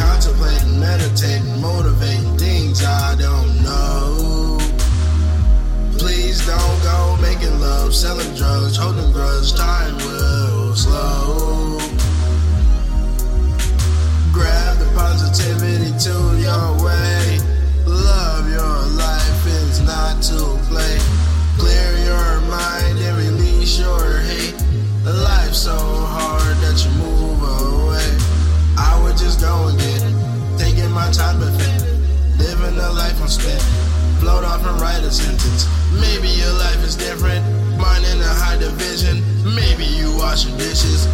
contemplating, meditating, motivating things I don't know. Float off and write a sentence. Maybe your life is different. Mine in a high division. Maybe you wash washing dishes,